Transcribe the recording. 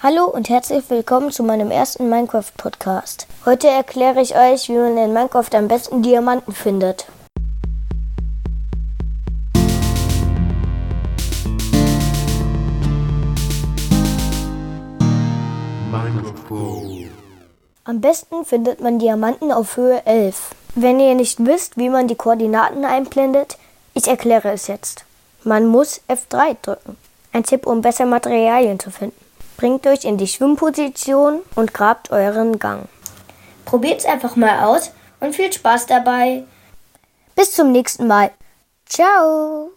Hallo und herzlich willkommen zu meinem ersten Minecraft-Podcast. Heute erkläre ich euch, wie man in Minecraft am besten Diamanten findet. Am besten findet man Diamanten auf Höhe 11. Wenn ihr nicht wisst, wie man die Koordinaten einblendet, ich erkläre es jetzt. Man muss F3 drücken. Ein Tipp, um besser Materialien zu finden. Bringt euch in die Schwimmposition und grabt euren Gang. Probiert's einfach mal aus und viel Spaß dabei. Bis zum nächsten Mal. Ciao.